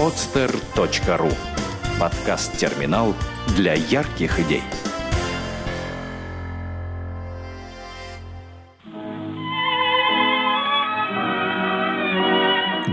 podster.ru Подкаст-терминал для ярких идей.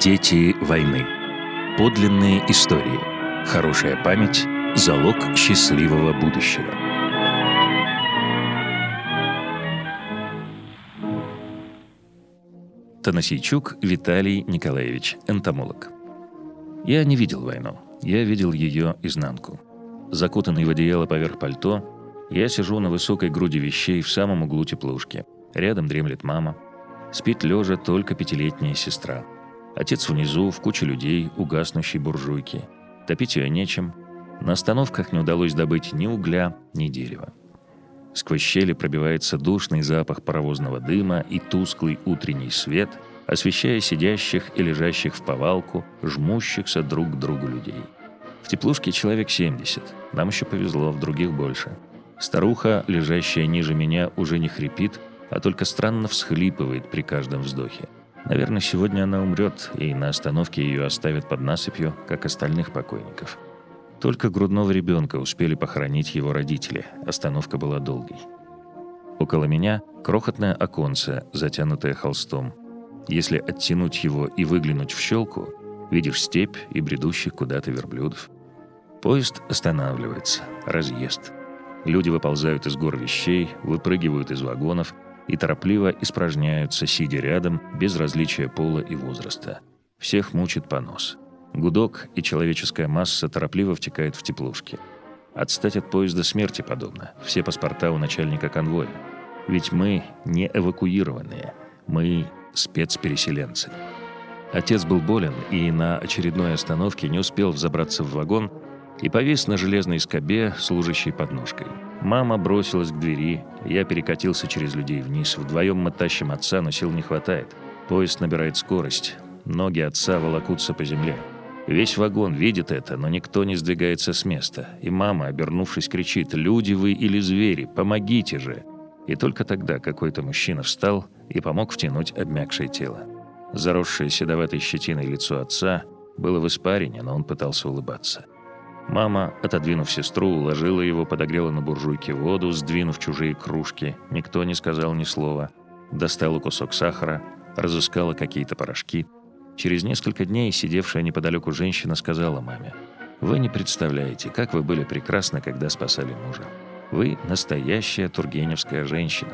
Дети войны. Подлинные истории. Хорошая память – залог счастливого будущего. Танасийчук Виталий Николаевич, энтомолог. Я не видел войну. Я видел ее изнанку. Закутанный в одеяло поверх пальто, я сижу на высокой груди вещей в самом углу теплушки. Рядом дремлет мама. Спит лежа только пятилетняя сестра. Отец внизу, в куче людей, у гаснущей буржуйки. Топить ее нечем. На остановках не удалось добыть ни угля, ни дерева. Сквозь щели пробивается душный запах паровозного дыма и тусклый утренний свет, освещая сидящих и лежащих в повалку, жмущихся друг к другу людей. В теплушке человек 70. Нам еще повезло, в других больше. Старуха, лежащая ниже меня, уже не хрипит, а только странно всхлипывает при каждом вздохе. Наверное, сегодня она умрет, и на остановке ее оставят под насыпью, как остальных покойников. Только грудного ребенка успели похоронить его родители. Остановка была долгой. Около меня крохотное оконце, затянутое холстом. Если оттянуть его и выглянуть в щелку, видишь степь и бредущих куда-то верблюдов. Поезд останавливается. Разъезд. Люди выползают из гор вещей, выпрыгивают из вагонов и торопливо испражняются, сидя рядом, без различия пола и возраста. Всех мучит понос. Гудок и человеческая масса торопливо втекает в теплушки. Отстать от поезда смерти подобно. Все паспорта у начальника конвоя. Ведь мы не эвакуированные. Мы спецпереселенцы. Отец был болен и на очередной остановке не успел взобраться в вагон и повис на железной скобе, служащей подножкой. Мама бросилась к двери, я перекатился через людей вниз. Вдвоем мы тащим отца, но сил не хватает. Поезд набирает скорость. Ноги отца волокутся по земле. Весь вагон видит это, но никто не сдвигается с места. И мама, обернувшись, кричит «Люди вы или звери? Помогите же!» И только тогда какой-то мужчина встал и помог втянуть обмякшее тело. Заросшее седоватой щетиной лицо отца было в испарине, но он пытался улыбаться. Мама, отодвинув сестру, уложила его, подогрела на буржуйке воду, сдвинув чужие кружки. Никто не сказал ни слова. Достала кусок сахара, разыскала какие-то порошки. Через несколько дней сидевшая неподалеку женщина сказала маме, «Вы не представляете, как вы были прекрасны, когда спасали мужа. Вы настоящая тургеневская женщина».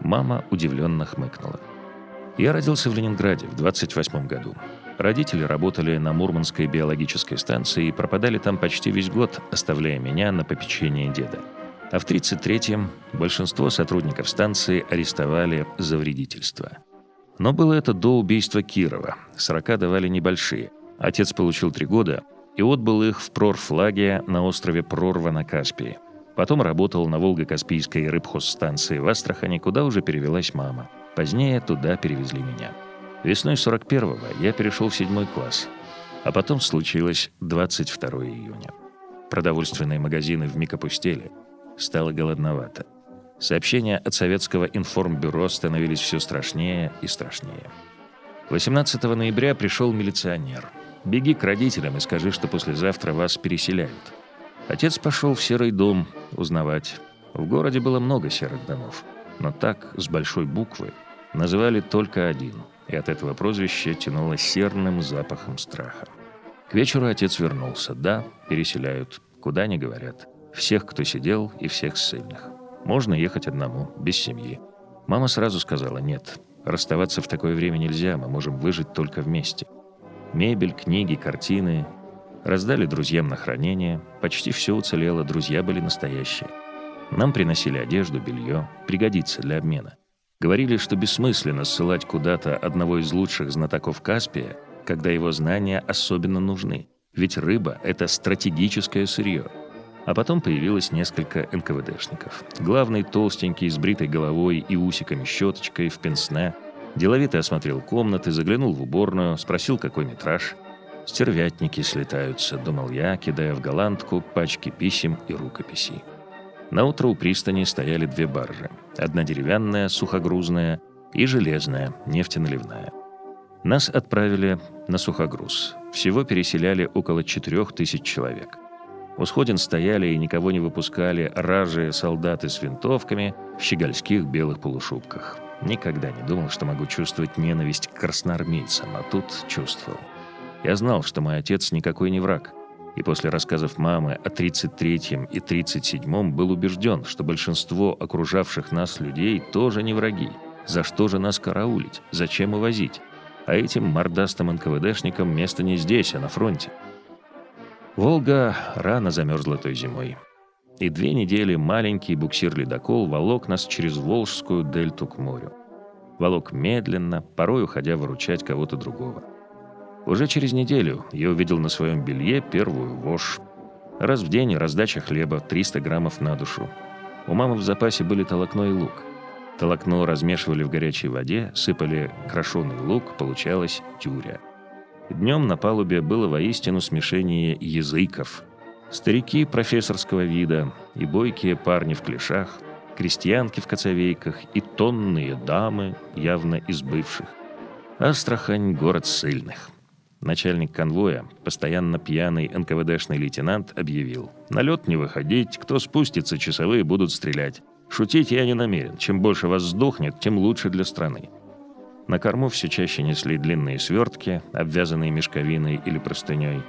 Мама удивленно хмыкнула. Я родился в Ленинграде в 28 году. Родители работали на Мурманской биологической станции и пропадали там почти весь год, оставляя меня на попечение деда. А в 1933-м большинство сотрудников станции арестовали за вредительство. Но было это до убийства Кирова. Срока давали небольшие. Отец получил три года и отбыл их в прорфлаге на острове Прорва на Каспии. Потом работал на Волго-Каспийской рыбхозстанции в Астрахани, куда уже перевелась мама. Позднее туда перевезли меня. Весной 41-го я перешел в седьмой класс. А потом случилось 22 июня. Продовольственные магазины вмиг опустели. Стало голодновато. Сообщения от советского информбюро становились все страшнее и страшнее. 18 ноября пришел милиционер. «Беги к родителям и скажи, что послезавтра вас переселяют». Отец пошел в серый дом узнавать. В городе было много серых домов, но так, с большой буквы, называли только один, и от этого прозвища тянуло серным запахом страха. К вечеру отец вернулся. Да, переселяют. Куда не говорят. Всех, кто сидел, и всех ссыльных. Можно ехать одному, без семьи. Мама сразу сказала «нет». Расставаться в такое время нельзя, мы можем выжить только вместе. Мебель, книги, картины. Раздали друзьям на хранение. Почти все уцелело, друзья были настоящие. Нам приносили одежду, белье. Пригодится для обмена. Говорили, что бессмысленно ссылать куда-то одного из лучших знатоков Каспия, когда его знания особенно нужны. Ведь рыба – это стратегическое сырье – а потом появилось несколько НКВДшников. Главный толстенький, с бритой головой и усиками-щеточкой в пенсне. Деловито осмотрел комнаты, заглянул в уборную, спросил, какой метраж. «Стервятники слетаются», — думал я, кидая в голландку пачки писем и рукописей. На утро у пристани стояли две баржи. Одна деревянная, сухогрузная, и железная, нефтеналивная. Нас отправили на сухогруз. Всего переселяли около четырех тысяч человек. У сходин стояли и никого не выпускали ражие солдаты с винтовками в щегольских белых полушубках. Никогда не думал, что могу чувствовать ненависть к красноармейцам, а тут чувствовал. Я знал, что мой отец никакой не враг. И после рассказов мамы о 33-м и 37-м был убежден, что большинство окружавших нас людей тоже не враги. За что же нас караулить? Зачем увозить? А этим мордастым НКВДшникам место не здесь, а на фронте. Волга рано замерзла той зимой. И две недели маленький буксир-ледокол волок нас через Волжскую дельту к морю. Волок медленно, порой уходя выручать кого-то другого. Уже через неделю я увидел на своем белье первую вошь. Раз в день раздача хлеба 300 граммов на душу. У мамы в запасе были толокно и лук. Толокно размешивали в горячей воде, сыпали крашеный лук, получалась тюря. Днем на палубе было воистину смешение языков. Старики профессорского вида и бойкие парни в клешах, крестьянки в коцовейках и тонные дамы, явно из бывших. Астрахань — город сильных. Начальник конвоя, постоянно пьяный НКВДшный лейтенант, объявил. «На лед не выходить, кто спустится, часовые будут стрелять. Шутить я не намерен. Чем больше вас сдохнет, тем лучше для страны». На корму все чаще несли длинные свертки, обвязанные мешковиной или простыней,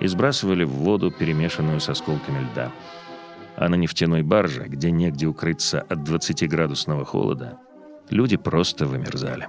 и сбрасывали в воду, перемешанную с осколками льда. А на нефтяной барже, где негде укрыться от 20-градусного холода, люди просто вымерзали.